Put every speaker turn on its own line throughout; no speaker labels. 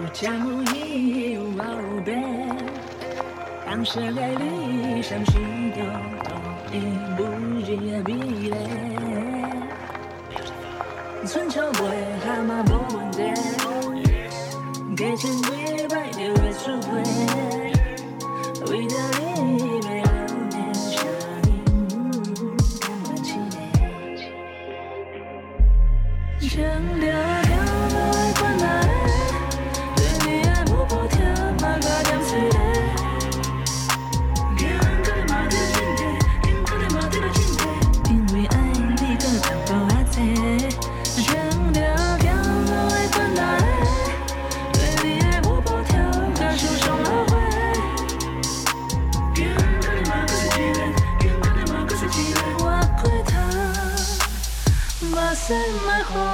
有将无意有毛病。当时的你像是条倒影，不日的美丽。春秋袂蛤蟆无问题，加千几摆着的树皮，为着头。目屎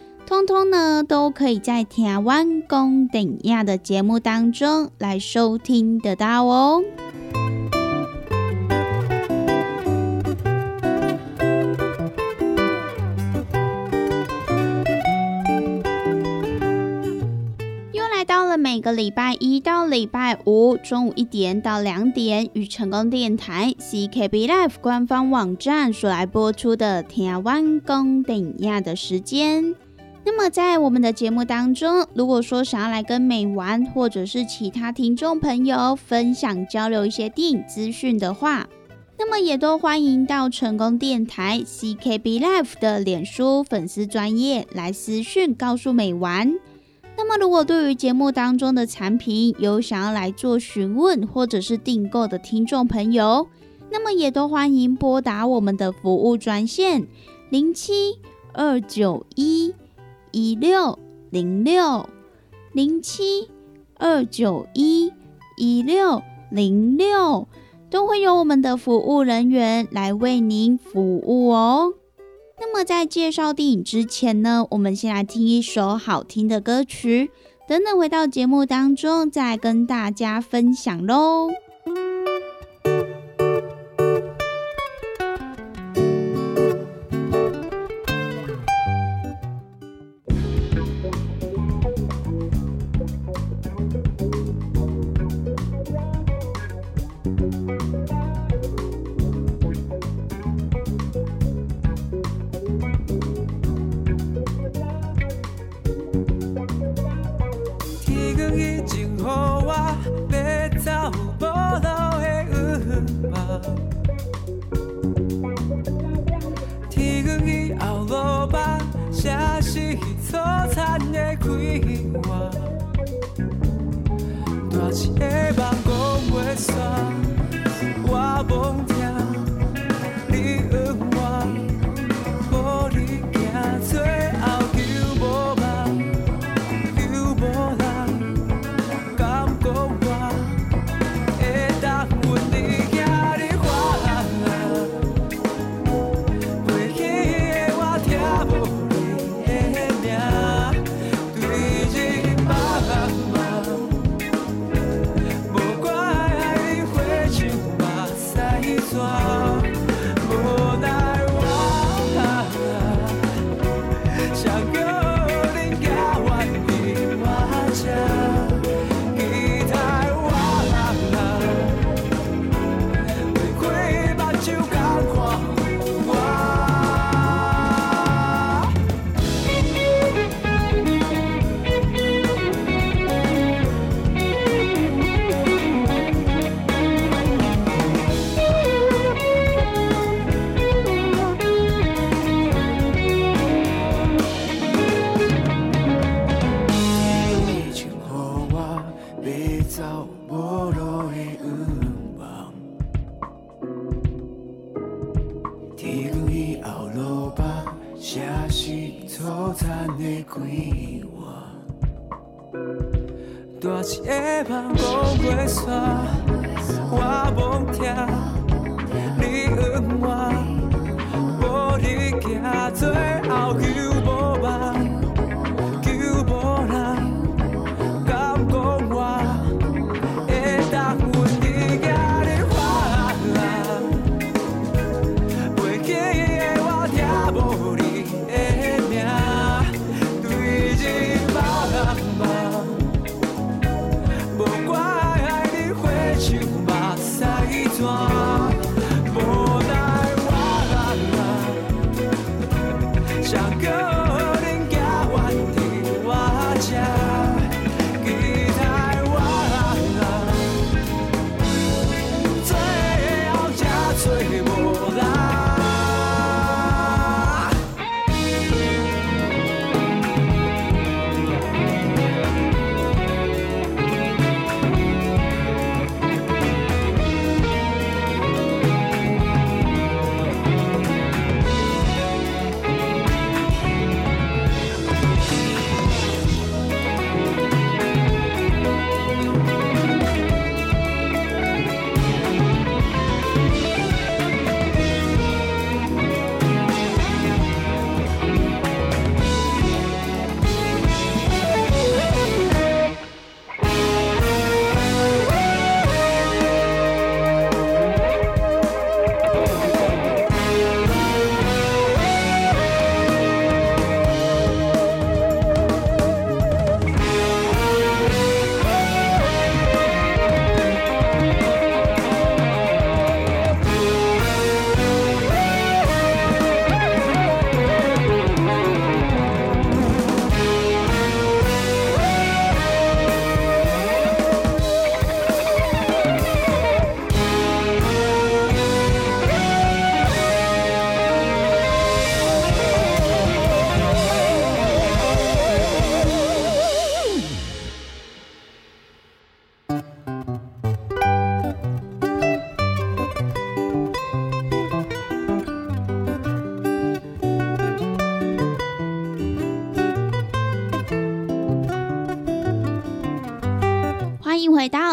通通呢都可以在台湾公等亚的节目当中来收听得到哦。又来到了每个礼拜一到礼拜五中午一点到两点，与成功电台 CKB Life 官方网站所来播出的台湾公顶亚的时间。那么在我们的节目当中，如果说想要来跟美玩或者是其他听众朋友分享交流一些电影资讯的话，
那么也都欢迎到成功电台 CKB Life 的脸书粉丝专业来私讯告诉美玩。那么如果对于节目当中的产品有想要来做询问或者是订购的听众朋友，那么也都欢迎拨打我们的服务专线零七二九一一六零六零七二九一一六零六。都会有我们的服务人员来为您服务哦。那么在介绍电影之前呢，我们先来听一首好听的歌曲，等等回到节目当中再跟大家分享喽。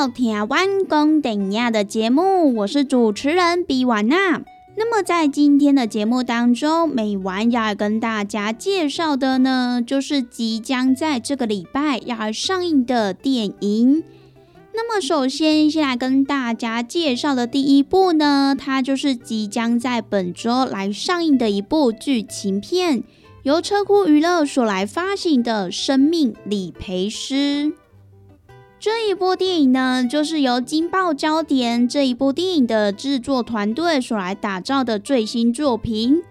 迎回到《台湾公等亚》的节目，我是主持人比瓦娜。那么在今天的节目当中，美婉要跟大家介绍的呢，就是即将在这个礼拜要上映的电影。那么首先，先来跟大家介绍的第一部呢，它就是即将在本周来上映的一部剧情片，由车库娱乐所来发行的《生命理赔师》。这一部电影呢，就是由《金爆焦点》这一部电影的制作团队所来打造的最新作品。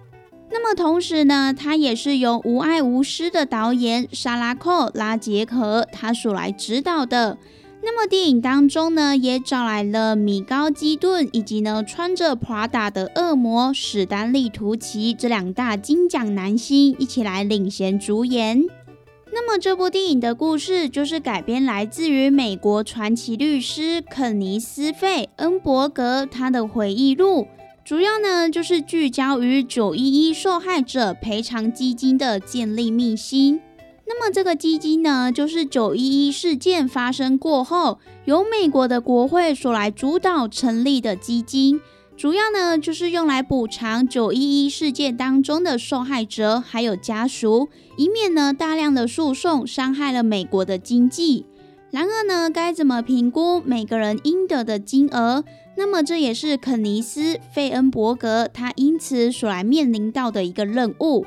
那么同时呢，它也是由《无爱无私》的导演沙拉寇拉杰克他所来指导的。那么电影当中呢，也找来了米高基顿以及呢穿着 Prada 的恶魔史丹利图奇这两大金奖男星一起来领衔主演。那么这部电影的故事就是改编来自于美国传奇律师肯尼斯费恩伯格他的回忆录，主要呢就是聚焦于九一一受害者赔偿基金的建立秘辛。那么这个基金呢，就是九一一事件发生过后，由美国的国会所来主导成立的基金。主要呢，就是用来补偿九一一事件当中的受害者还有家属，以免呢大量的诉讼伤害了美国的经济。然而呢，该怎么评估每个人应得的金额？那么这也是肯尼斯·费恩伯格他因此所来面临到的一个任务。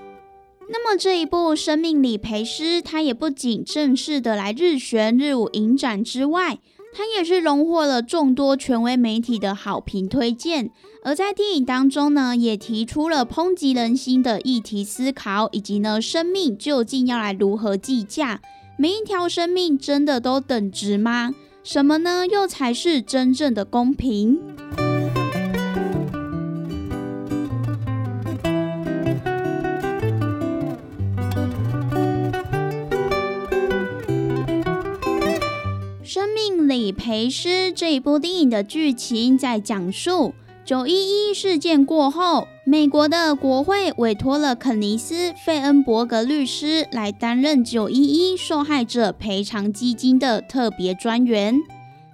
那么这一部《生命理赔师》，他也不仅正式的来日旋日舞影展之外。它也是荣获了众多权威媒体的好评推荐，而在电影当中呢，也提出了抨击人心的议题思考，以及呢，生命究竟要来如何计价？每一条生命真的都等值吗？什么呢？又才是真正的公平？理赔师这一部电影的剧情在讲述九一一事件过后，美国的国会委托了肯尼斯·费恩伯格律师来担任九一一受害者赔偿基金的特别专员。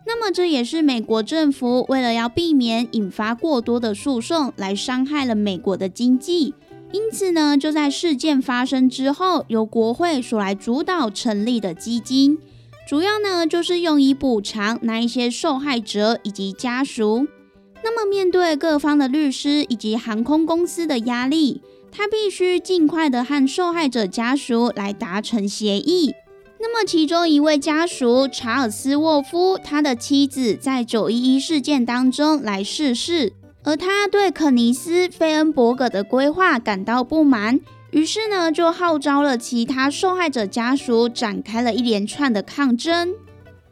那么，这也是美国政府为了要避免引发过多的诉讼来伤害了美国的经济，因此呢，就在事件发生之后，由国会所来主导成立的基金。主要呢，就是用以补偿那一些受害者以及家属。那么，面对各方的律师以及航空公司的压力，他必须尽快的和受害者家属来达成协议。那么，其中一位家属查尔斯沃夫，他的妻子在九一一事件当中来逝世，而他对肯尼斯·费恩伯格的规划感到不满。于是呢，就号召了其他受害者家属，展开了一连串的抗争。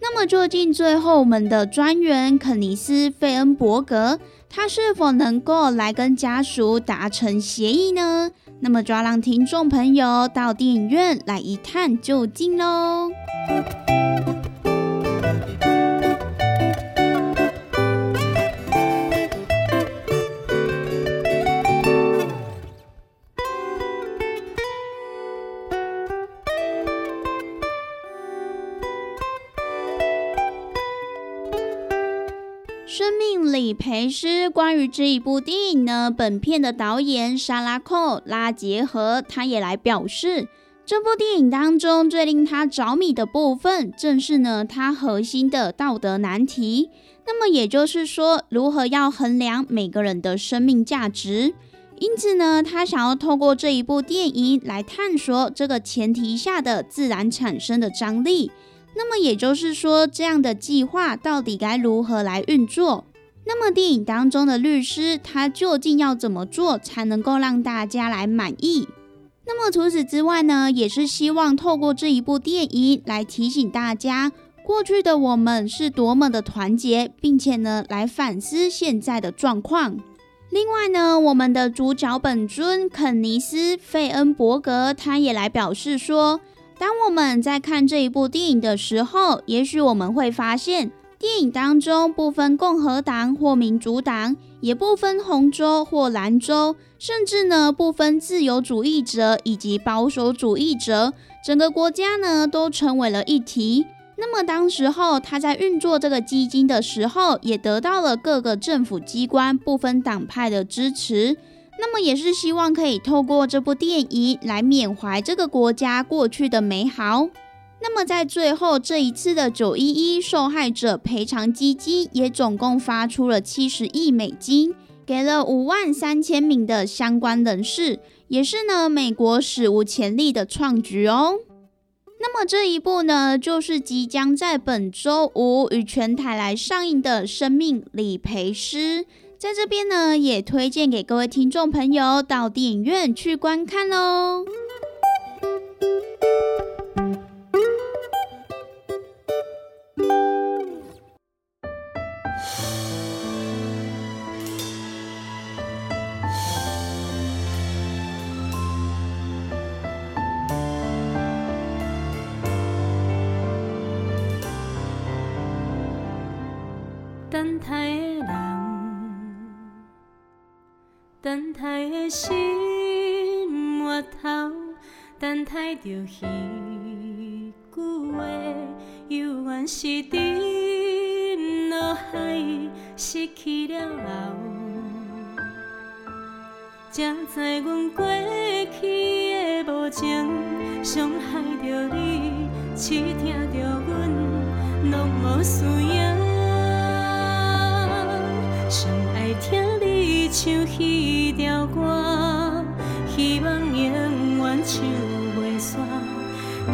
那么，究竟最后我们的专员肯尼斯·费恩伯格，他是否能够来跟家属达成协议呢？那么，就要让听众朋友到电影院来一探究竟喽。理赔师关于这一部电影呢，本片的导演沙拉寇拉杰和他也来表示，这部电影当中最令他着迷的部分，正是呢他核心的道德难题。那么也就是说，如何要衡量每个人的生命价值？因此呢，他想要透过这一部电影来探索这个前提下的自然产生的张力。那么也就是说，这样的计划到底该如何来运作？那么电影当中的律师，他究竟要怎么做才能够让大家来满意？那么除此之外呢，也是希望透过这一部电影来提醒大家，过去的我们是多么的团结，并且呢来反思现在的状况。另外呢，我们的主角本尊肯尼斯·费恩伯格，他也来表示说，当我们在看这一部电影的时候，也许我们会发现。电影当中不分共和党或民主党，也不分红州或蓝州，甚至呢不分自由主义者以及保守主义者，整个国家呢都成为了一体。那么当时候他在运作这个基金的时候，也得到了各个政府机关不分党派的支持。那么也是希望可以透过这部电影来缅怀这个国家过去的美好。那么在最后这一次的九一一受害者赔偿基金也总共发出了七十亿美金，给了五万三千名的相关人士，也是呢美国史无前例的创举哦。那么这一部呢，就是即将在本周五与全台来上映的《生命理赔师》。在这边呢，也推荐给各位听众朋友到电影院去观看喽。
等待着彼句话，犹原是伫脑海失去了后，才知阮过去的无情，伤害着你，试听着阮，拢无需要。上爱听你唱彼条歌，希望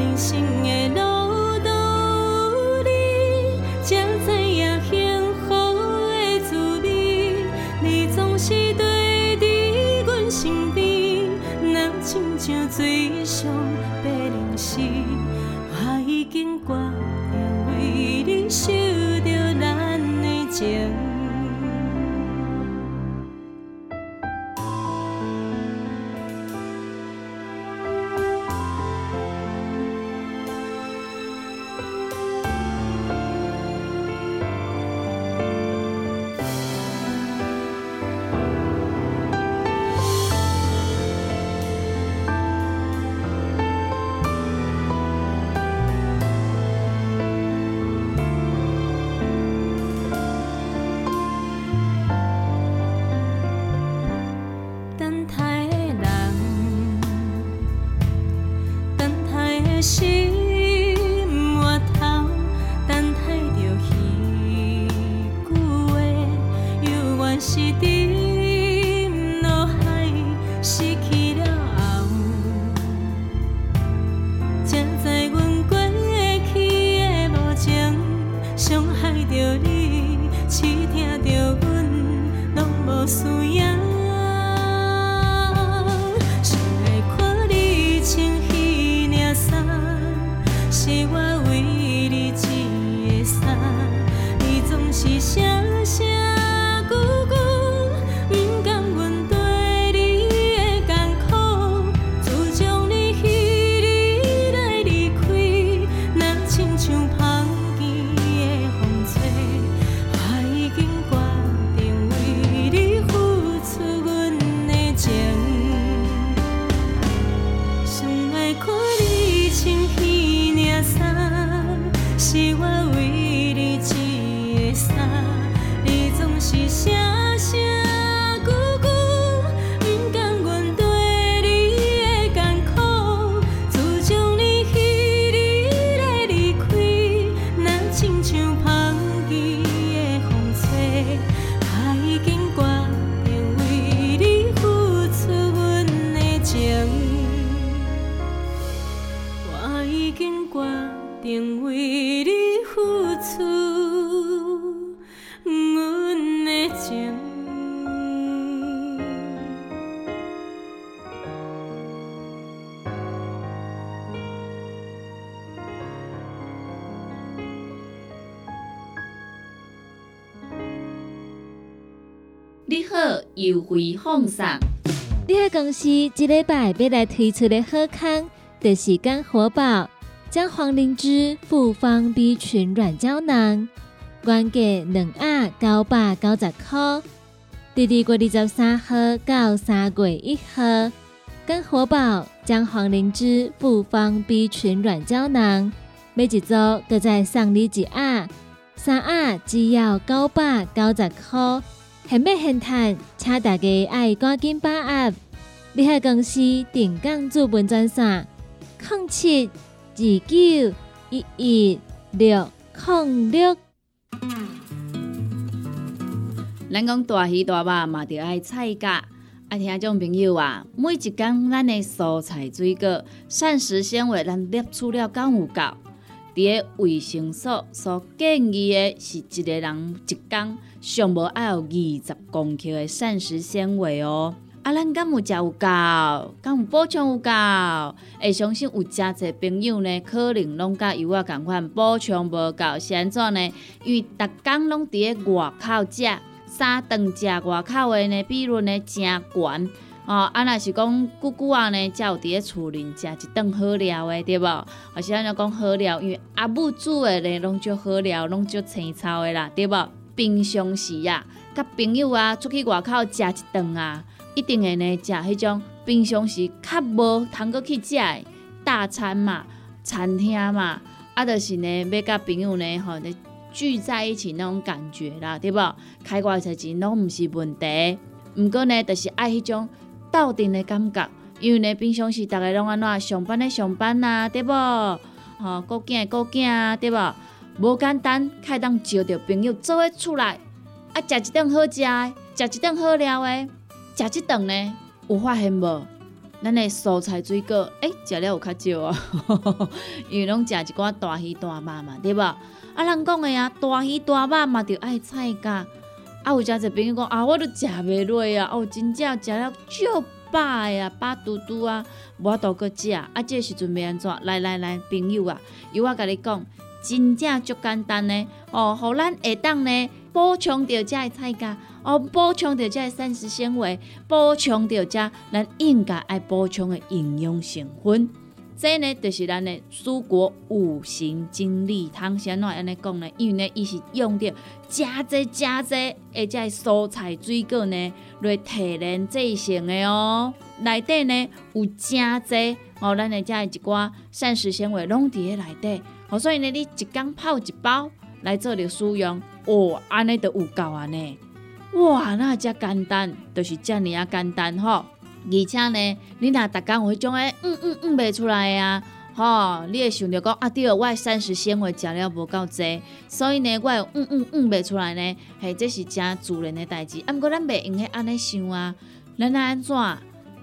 人生的路回放上。你个
公司一礼拜要来推出的好康，就是干活宝将黄灵芝复方 B 群软胶囊，原价两盒九百九十块，伫二月二十三号到三月一号，干活宝将黄灵芝复方 B 群软胶囊。每一组都再送你一盒，三盒只要九百九十块，现买现赚，请大家爱赶紧把握！你海公司定岗资本专线：零七二九一一六零六。
咱讲大鱼大肉嘛，着爱菜价。啊，听众朋友啊，每一工咱的蔬菜水果、膳食纤维，咱摄取了够有够？伫个卫生所所建议的是一个人一工上无爱有二十公克的膳食纤维哦。啊，咱敢有食有够？敢有补充有够？会相信有诚侪朋友呢，可能拢甲有我共款补充无够，是安怎呢？因为逐工拢伫个外口食。三顿食外口的呢，比率呢真悬哦。啊，若是讲久久啊呢，才有伫咧厝里食一顿好料的，对无？啊是安尼讲好料，因为阿母煮的呢，拢足好料，拢足青草的啦，对无？平常时啊，甲朋友啊出去外口食一顿啊，一定会呢食迄种平常时较无通过去食的大餐嘛，餐厅嘛，啊，就是呢要甲朋友呢吼。聚在一起那种感觉啦，对不？开偌侪钱拢毋是问题，毋过呢，就是爱迄种斗阵的感觉。因为呢，平常时逐个拢安怎上班的上班呐，对无？吼，顾囝的顾囝啊，对无？无简单，开当招着朋友做伙出来，啊，食一顿好食的，食一顿好料的，食一顿呢，有发现无？咱的蔬菜水果，诶，食了有较少啊，因为拢食一寡大鱼大肉嘛，对无？啊，人讲的啊，大鱼大肉嘛，着爱菜价。啊，有诚侪朋友讲啊，我都食袂落啊，哦，真正食了足饱呀，饱嘟嘟啊，无度搁食。啊，这时阵要安怎？来来来，朋友啊，由我甲你讲，真正足简单呢。哦，互咱下当呢补充着遮的菜价，哦，补充着遮的膳食纤维，补充着遮咱应该爱补充的营养成分。这呢，就是咱的蔬果五行精力汤，先怎安尼讲呢？因为呢，伊是用着加济加济，而且蔬菜水果呢来提炼制成的哦。内底呢有加济哦，咱的遮一寡膳食纤维拢伫咧内底。哦，所以呢，你一缸泡一包来做着使用，哦，安尼都有够安尼！哇，那遮简单，就是遮尔啊简单吼。而且呢，你若逐工有迄种诶，嗯嗯嗯袂出来啊，吼，你会想着讲啊，对，我诶膳食纤维食了无够济，所以呢，我会嗯嗯嗯袂出来呢，嘿，这是真自然的代志。啊，毋过咱袂用许安尼想啊，咱安怎，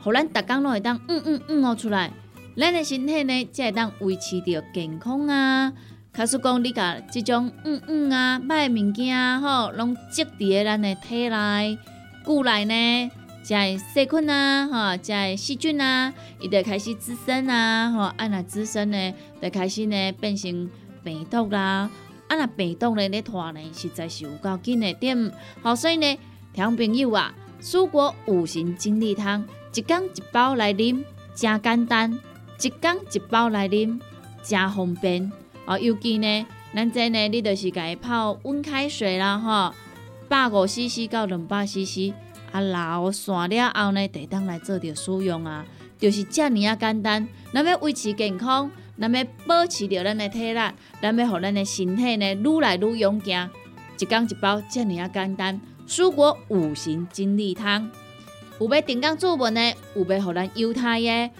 互咱逐工拢会当嗯嗯嗯哦出来，咱的身体呢才会当维持着健康啊。假使讲你甲即种嗯嗯啊歹物件吼，拢积伫咧咱的体内、骨内呢？在细菌啊，哈，在细菌啊，伊就开始滋生啊，吼，啊那滋生呢，就开始呢变成病毒啦，啊那病毒呢咧拖呢，实在是有够紧的点，好，所以呢，听朋友啊，蔬果五行精力汤，一缸一包来啉，真简单，一缸一包来啉，真方便，哦，尤其呢，咱这呢，你就是家泡温开水啦，吼，百五 CC 到两百 CC。啊，老散了后呢，得当来做着使用啊，就是遮尔啊简单。咱要维持健康，咱要保持着咱的体力，咱要互咱的身体呢愈来愈勇健。一缸一包，遮尔啊简单。蔬果五行精力汤，有要订购做文的，有要互咱犹太的，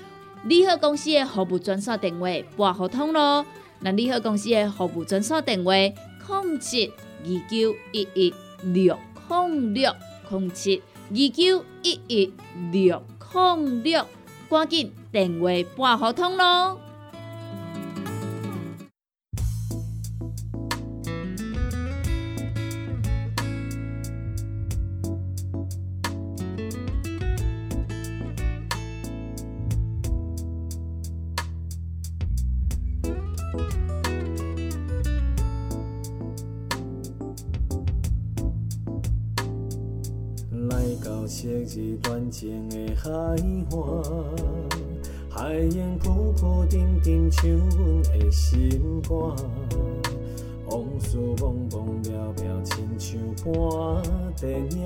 利好公司的服务专线电话拨互通咯。那利好公司的服务专线电话：零七二九一一六控六零七。二九一一六零六，赶紧电话拨合通咯。
情的海岸，海烟浮浮沉沉，像阮的心肝。往事茫茫渺渺，亲像半电影，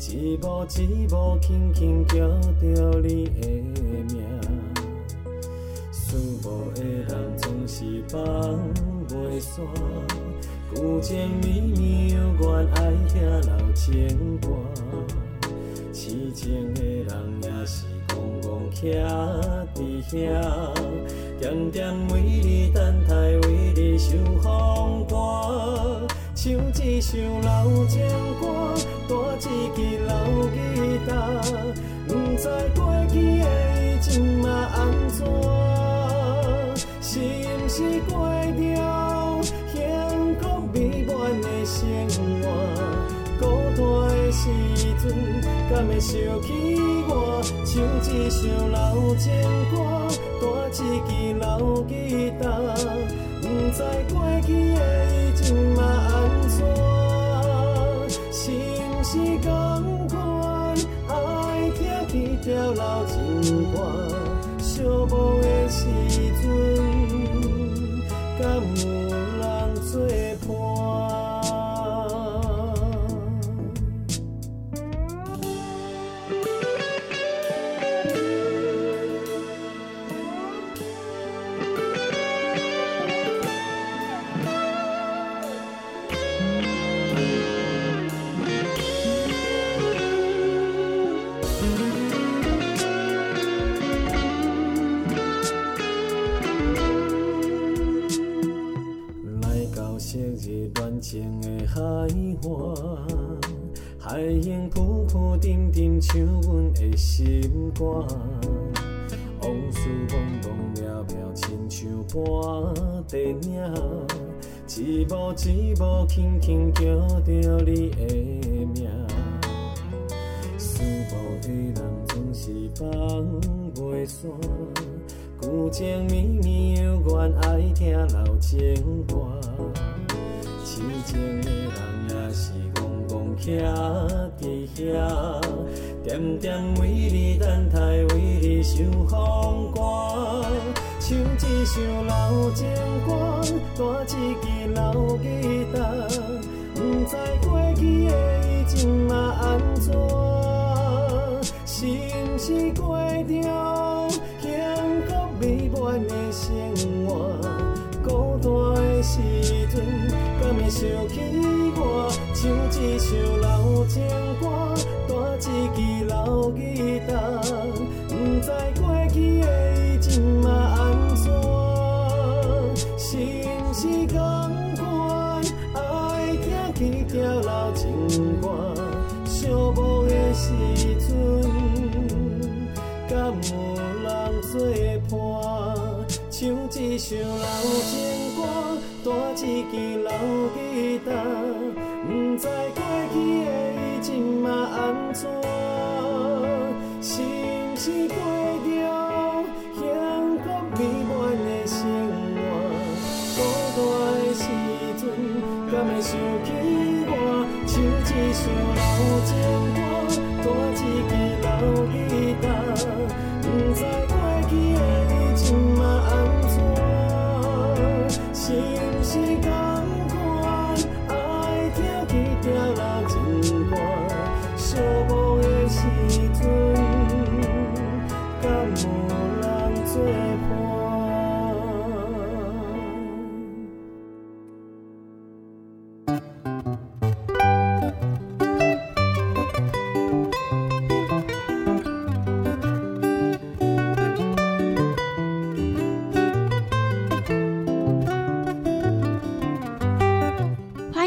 一幕一幕轻轻叫着你的名。思慕的人总是把线，旧情绵绵犹原爱听老情歌。痴情的人也是戆戆徛伫遐，点点为你等待，为你想风寒。唱一首老情歌，弹一支老吉他，不知过去的伊今嘛安怎？是毋是过着想起我？唱一首老情歌，弹一支老吉他。不知过去的伊今嘛安怎？是毋是同款？爱听起条老情歌，寂寞的时阵，一幕一幕轻轻叫着你的名。思慕的人总是放袂散。旧情绵绵犹原爱听老情歌，痴情的人也是戆戆徛伫遐，点点为你等待，为你想风寒。唱一首老情歌，弹一支老吉他，不知过去的伊今嘛安怎？是毋是过着幸福美满的生活？孤单的时阵，敢会想起我？唱一首老情歌，弹一支老吉他，想老情歌，弹一支老吉他，不知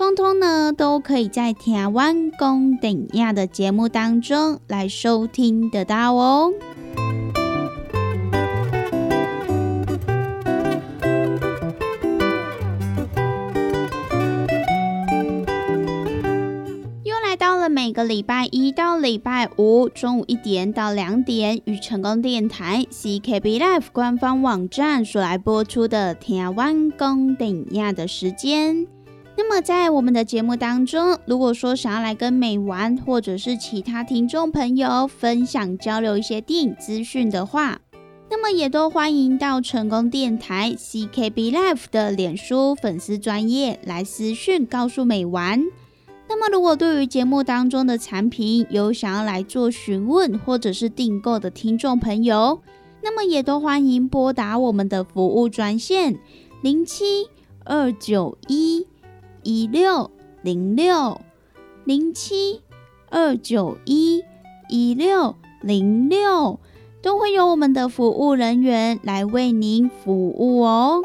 通通呢都可以在台湾公等亚的节目当中来收听得到哦。又来到了每个礼拜一到礼拜五中午一点到两点，与成功电台 CKB Life 官方网站所来播出的台湾公顶亚的时间。那么在我们的节目当中，如果说想要来跟美玩或者是其他听众朋友分享交流一些电影资讯的话，那么也都欢迎到成功电台 CKB Life 的脸书粉丝专业来私讯告诉美玩。那么如果对于节目当中的产品有想要来做询问或者是订购的听众朋友，那么也都欢迎拨打我们的服务专线零七二九一一六零六零七二九一一六零六，都会有我们的服务人员来为您服务哦。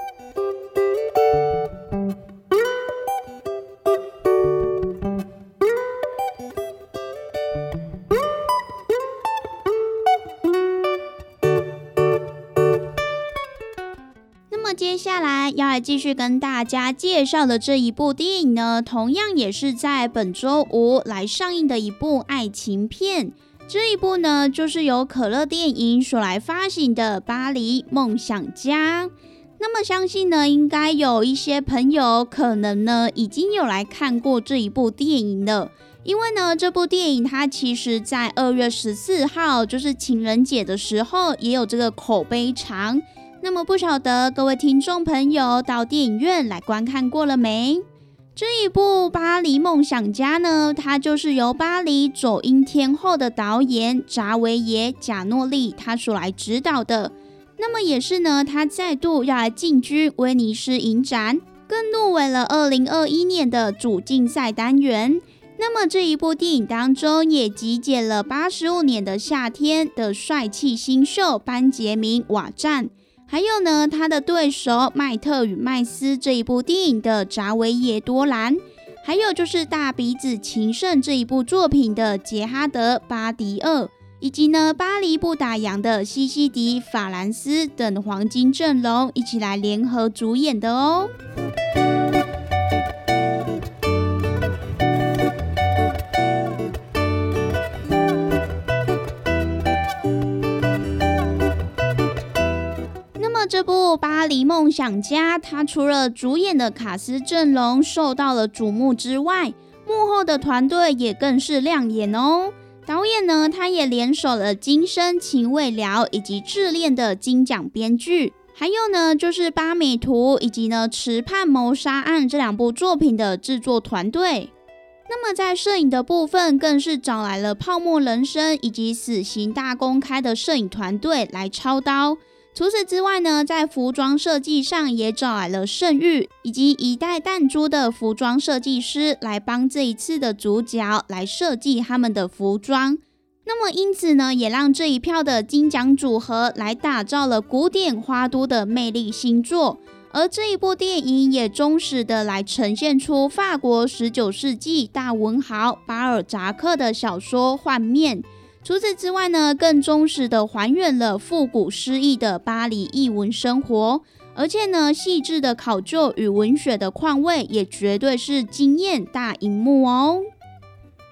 接下来要来继续跟大家介绍的这一部电影呢，同样也是在本周五来上映的一部爱情片。这一部呢，就是由可乐电影所来发行的《巴黎梦想家》。那么，相信呢，应该有一些朋友可能呢，已经有来看过这一部电影了。因为呢，这部电影它其实在二月十四号，就是情人节的时候，也有这个口碑长。那么不晓得各位听众朋友到电影院来观看过了没？这一部《巴黎梦想家》呢，它就是由巴黎走音天后的导演扎维耶·贾诺利他所来指导的。那么也是呢，他再度要来进军威尼斯影展，更入围了二零二一年的主竞赛单元。那么这一部电影当中也集结了八十五年的夏天的帅气新秀班杰明·瓦赞。还有呢，他的对手《麦特与麦斯》这一部电影的扎维耶多兰，还有就是《大鼻子情圣》这一部作品的杰哈德巴迪厄，以及呢《巴黎不打烊》的西西迪法兰斯等黄金阵容一起来联合主演的哦。这部《巴黎梦想家》，它除了主演的卡斯阵容受到了瞩目之外，幕后的团队也更是亮眼哦。导演呢，他也联手了《今生情未了》以及《智恋》的金奖编剧，还有呢，就是《八美图》以及呢《池畔谋杀案》这两部作品的制作团队。那么在摄影的部分，更是找来了《泡沫人生》以及《死刑大公开》的摄影团队来操刀。除此之外呢，在服装设计上也找来了盛誉以及一代弹珠的服装设计师来帮这一次的主角来设计他们的服装。那么因此呢，也让这一票的金奖组合来打造了古典花都的魅力新作。而这一部电影也忠实的来呈现出法国十九世纪大文豪巴尔扎克的小说《幻面》。除此之外呢，更忠实的还原了复古诗意的巴黎艺文生活，而且呢，细致的考究与文学的况味也绝对是惊艳大荧幕哦。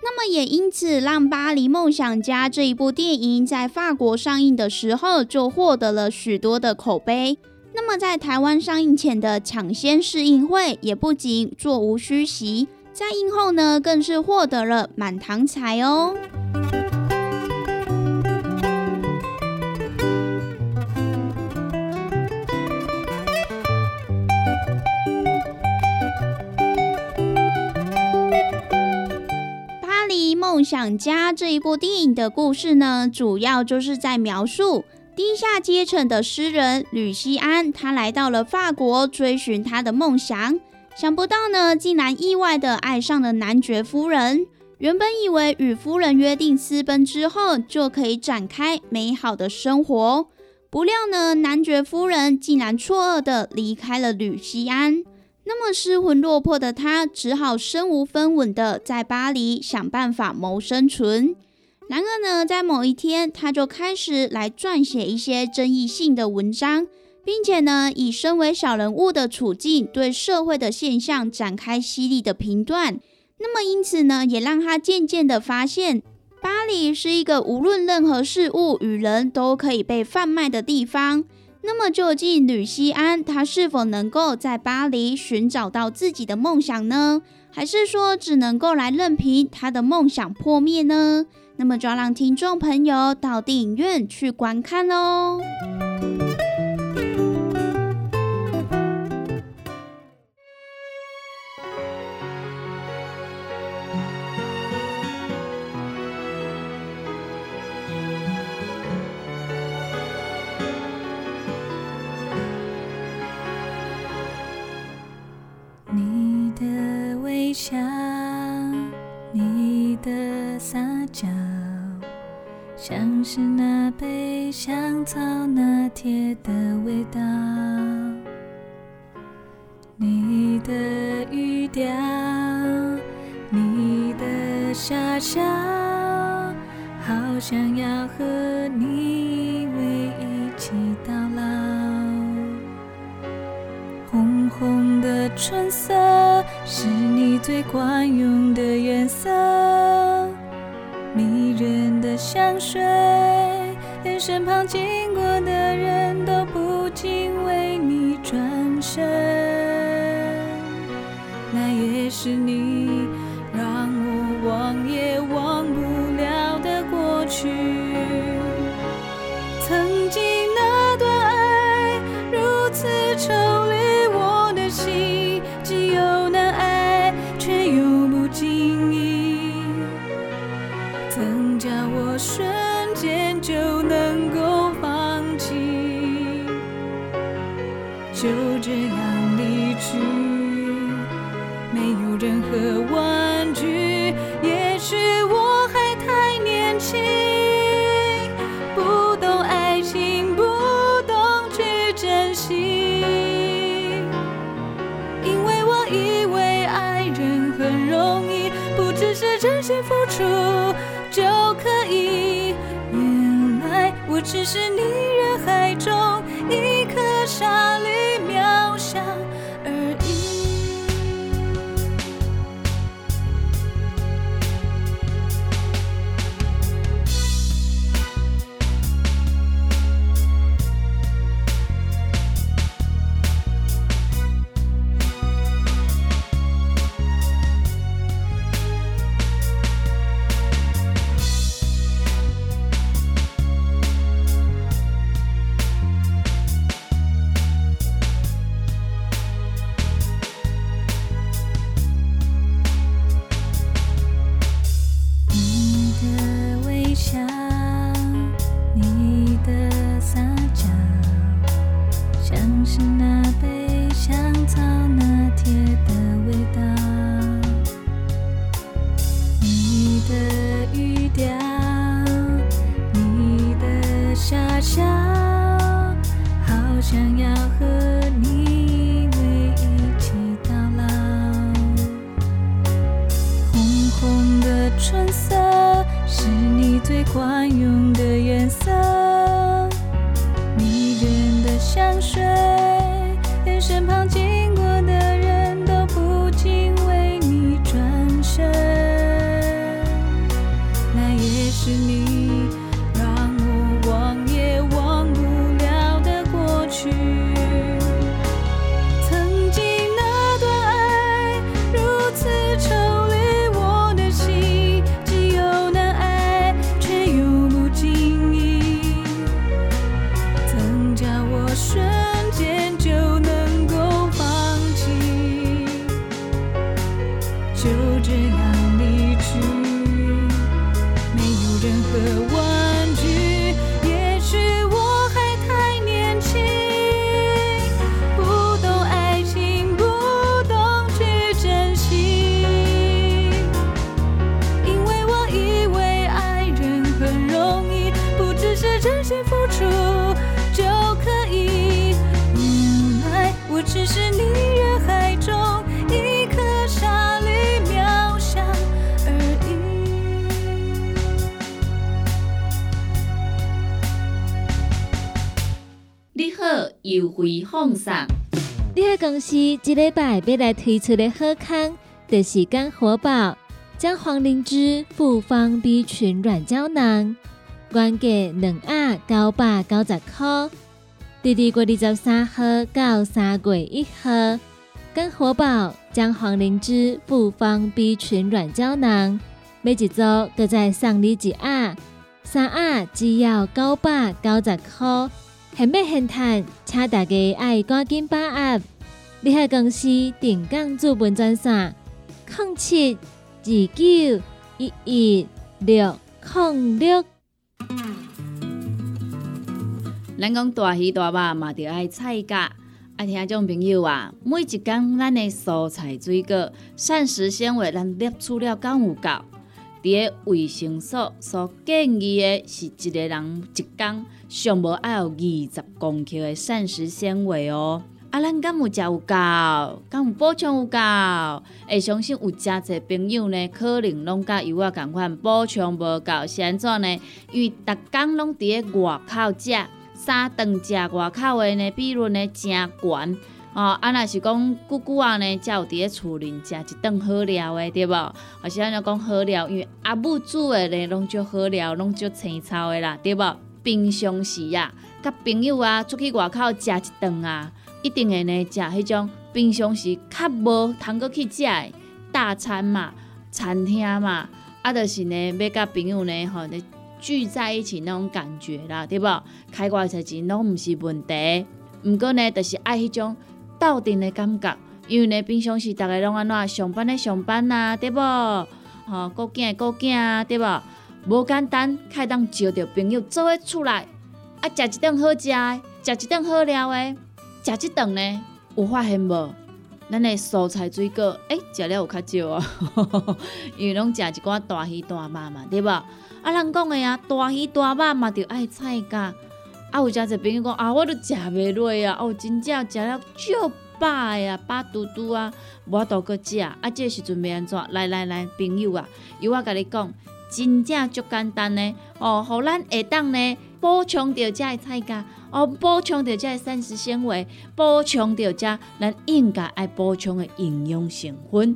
那么也因此让《巴黎梦想家》这一部电影在法国上映的时候就获得了许多的口碑。那么在台湾上映前的抢先试映会也不仅座无虚席，在映后呢更是获得了满堂彩哦。梦想家这一部电影的故事呢，主要就是在描述低下阶层的诗人吕西安，他来到了法国追寻他的梦想，想不到呢，竟然意外的爱上了男爵夫人。原本以为与夫人约定私奔之后就可以展开美好的生活，不料呢，男爵夫人竟然错愕的离开了吕西安。那么失魂落魄的他，只好身无分文的在巴黎想办法谋生存。然而呢，在某一天，他就开始来撰写一些争议性的文章，并且呢，以身为小人物的处境，对社会的现象展开犀利的评断。那么因此呢，也让他渐渐的发现，巴黎是一个无论任何事物与人都可以被贩卖的地方。那么，究竟吕西安他是否能够在巴黎寻找到自己的梦想呢？还是说只能够来任凭他的梦想破灭呢？那么就要让听众朋友到电影院去观看喽。
草拿铁的味道。你的语调，你的傻笑，好想要和你偎一起到老。红红的春色是你最惯用的颜色，迷人的香水，连身旁经过的人都不禁为你转身。那也是你只是
优惠放送。
你个公司一礼拜要来推出的好康，就是干活宝将黄灵芝复方 B 群软胶囊，原价两盒九百九十块，伫二月二十三号到三月一号，跟活宝将黄灵芝复方 B 群软胶囊，每一组各再送你一盒，三盒只要九百九十块，现买现赚，请大家爱赶紧把握。联合公司定岗资本专线：零七二九一一六零六。
咱讲大鱼大肉嘛，着爱菜价。啊，听众朋友啊，每一工咱的蔬菜水果、膳食纤维，咱摄取了敢有够？伫个卫生所所建议的是一个人一工上无爱有二十公克的膳食纤维哦。啊，咱敢有食有够？敢有补充有够？会相信有诚济朋友呢，可能拢甲有我共款补充无够，是安怎呢？因为逐工拢伫个外口食。三顿食外口的呢，比率呢真悬哦。啊，若是讲久久啊呢，才有伫咧厝里食一顿好料的，对无？或是安尼讲好料，因为阿母煮的呢，拢足好料，拢足青草的啦，对无？平常时啊，甲朋友啊出去外口食一顿啊，一定会呢食迄种平常时较无通过去食的大餐嘛，餐厅嘛，啊，就是呢要甲朋友呢吼。聚在一起那种感觉啦，对不？开偌侪钱拢毋是问题，毋过呢，就是爱迄种斗阵的感觉。因为呢，平常时逐个拢安怎上班的上班啊，对无？吼，顾囝顾囝啊，对无？无简单，开当招着朋友做伙出来，啊，食一顿好食的，食一顿好料的，食一顿呢，有发现无？咱的蔬菜水果，诶，食了有较少啊，因为拢食一寡大鱼大肉嘛，对无？啊，人讲的啊，大鱼大肉嘛，着爱菜价。啊，有诚济朋友讲啊，我都食袂落啊，哦，真正食了足饱呀，饱嘟嘟啊，无多搁食。啊，这时阵要安怎？来来来，朋友啊，由我甲你讲，真正足简单呢。哦，互咱下当呢补充着遮的菜价，哦，补充着遮的膳食纤维，补充着遮咱应该爱补充的营养成分。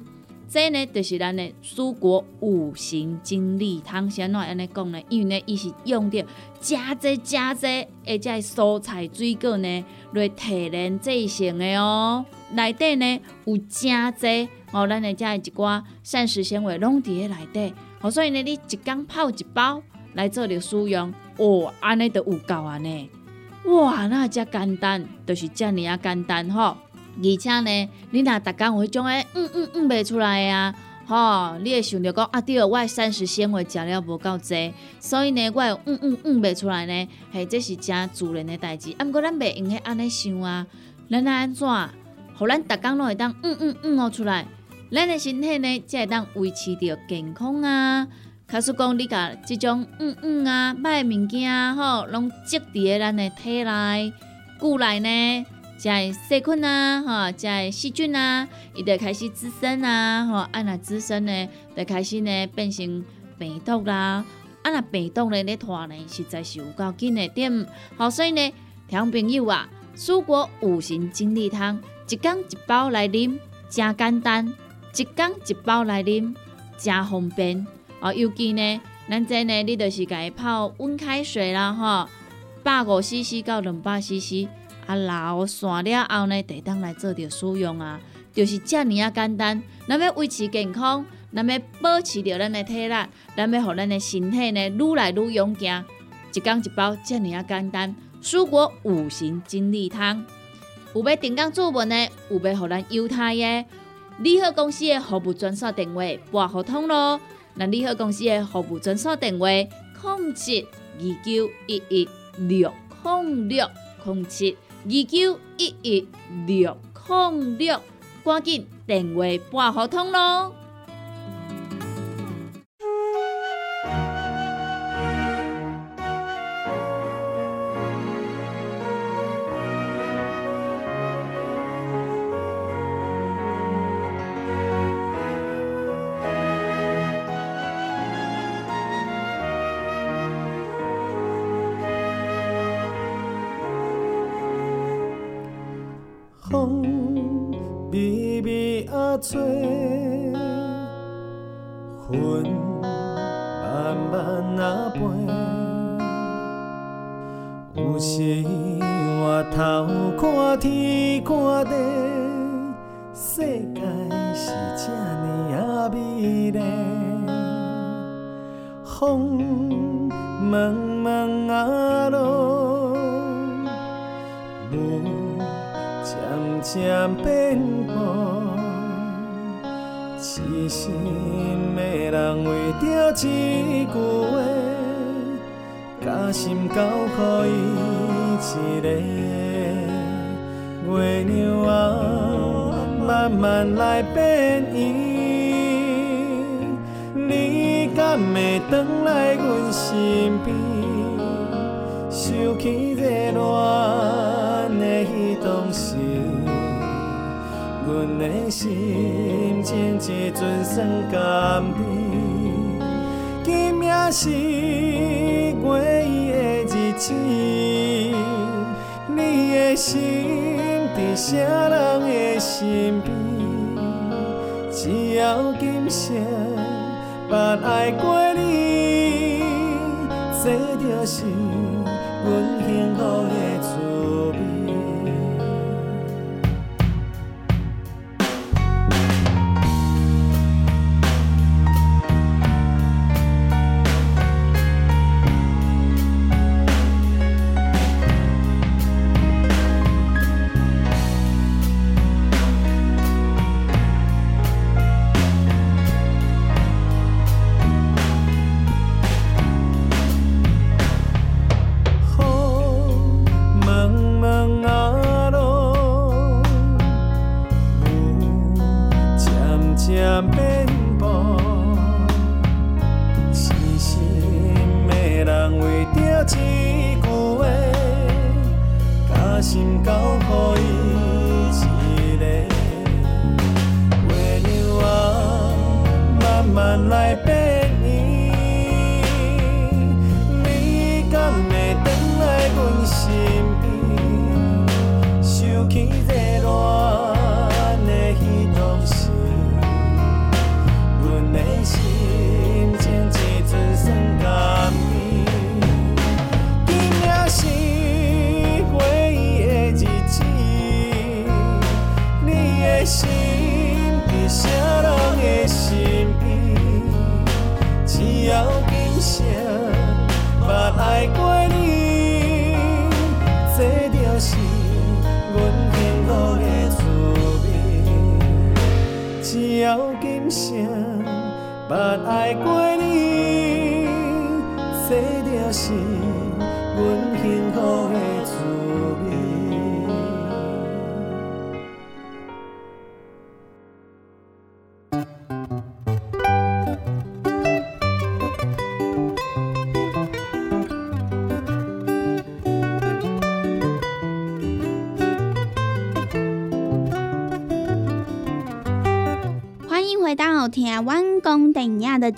这呢，就是咱的蔬果五行精力汤。先怎安尼讲呢？因为呢，伊是用着加济加济，而且蔬菜水果呢来提炼制成的哦。内底呢有加济哦，咱的遮一寡膳食纤维拢伫咧内底。哦，所以呢，你一缸泡一包来做着使用，哦，安尼都有够啊呢。哇，那遮简单，就是遮尔啊简单吼。而且呢，你若逐工有迄种诶，嗯嗯嗯袂出来啊，吼，你会想着讲啊，对，我膳食纤维食了无够济，所以呢，我会嗯嗯嗯袂出来呢，嘿，这是真自然诶代志。啊，毋过咱袂用许安尼想啊，咱安怎，互咱逐工拢会当嗯嗯嗯哦出来，咱诶身体呢才会当维持着健康啊。假使讲你甲即种嗯嗯啊歹物件吼，拢积伫咧咱诶体内、骨内呢？即个细菌啊，吼，即个细菌啊，伊就开始滋生啊，吼，啊那滋生呢，就开始呢变成病毒啦，啊那病毒呢咧拖呢，实在是有够紧的点，好，所以呢，听朋友啊，蔬果五行精力汤，一缸一包来啉，真简单，一缸一包来啉，真方便，哦，尤其呢，咱这呢，你就是伊泡温开水啦，吼，百五 CC 到两百 CC。啊，老散了后呢，得当来做着使用啊，就是遮尔啊简单。咱要维持健康，咱要保持着咱的体力，咱要互咱的身体呢愈来愈勇健。一缸一包，遮尔啊简单。蔬果五行精力汤，有要订购做文的，有要互咱犹太的，利好公司的服务专线电话拨互通咯。那利好公司的服务专线电话：零七二九一一六零六零七。二九一一六零六，赶紧电话拨互通咯。
啊飞，有时我头看天看地，世界是这呢啊美丽。风茫茫啊路，雾渐渐变。痴心的人为着一句话，把心交予伊一个。月亮啊，慢慢来变圆，你敢会回来阮身边？想起热恋阮的心情这阵算甘甜，今夜是月圆的日子，你的心伫啥人的身边？只要今生捌爱过你，这就是阮幸福的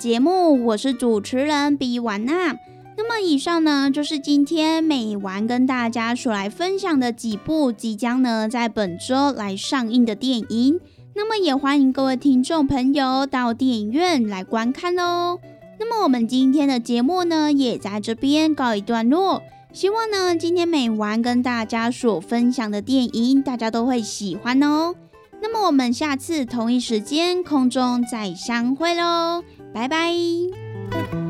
节目，我是主持人比婉娜。那么以上呢，就是今天美完跟大家所来分享的几部即将呢在本周来上映的电影。那么也欢迎各位听众朋友到电影院来观看哦。那么我们今天的节目呢，也在这边告一段落。希望呢，今天美完跟大家所分享的电影，大家都会喜欢哦。那么我们下次同一时间空中再相会喽，拜拜。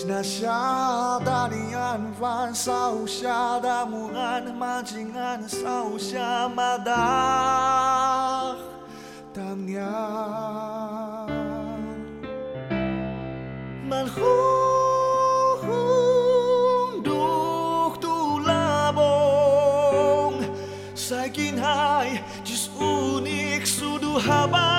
Desde a chada linhan van sao chada muran majingan sao chamada tamnya manhu duk tu labong sakin hai jis unik sudu habang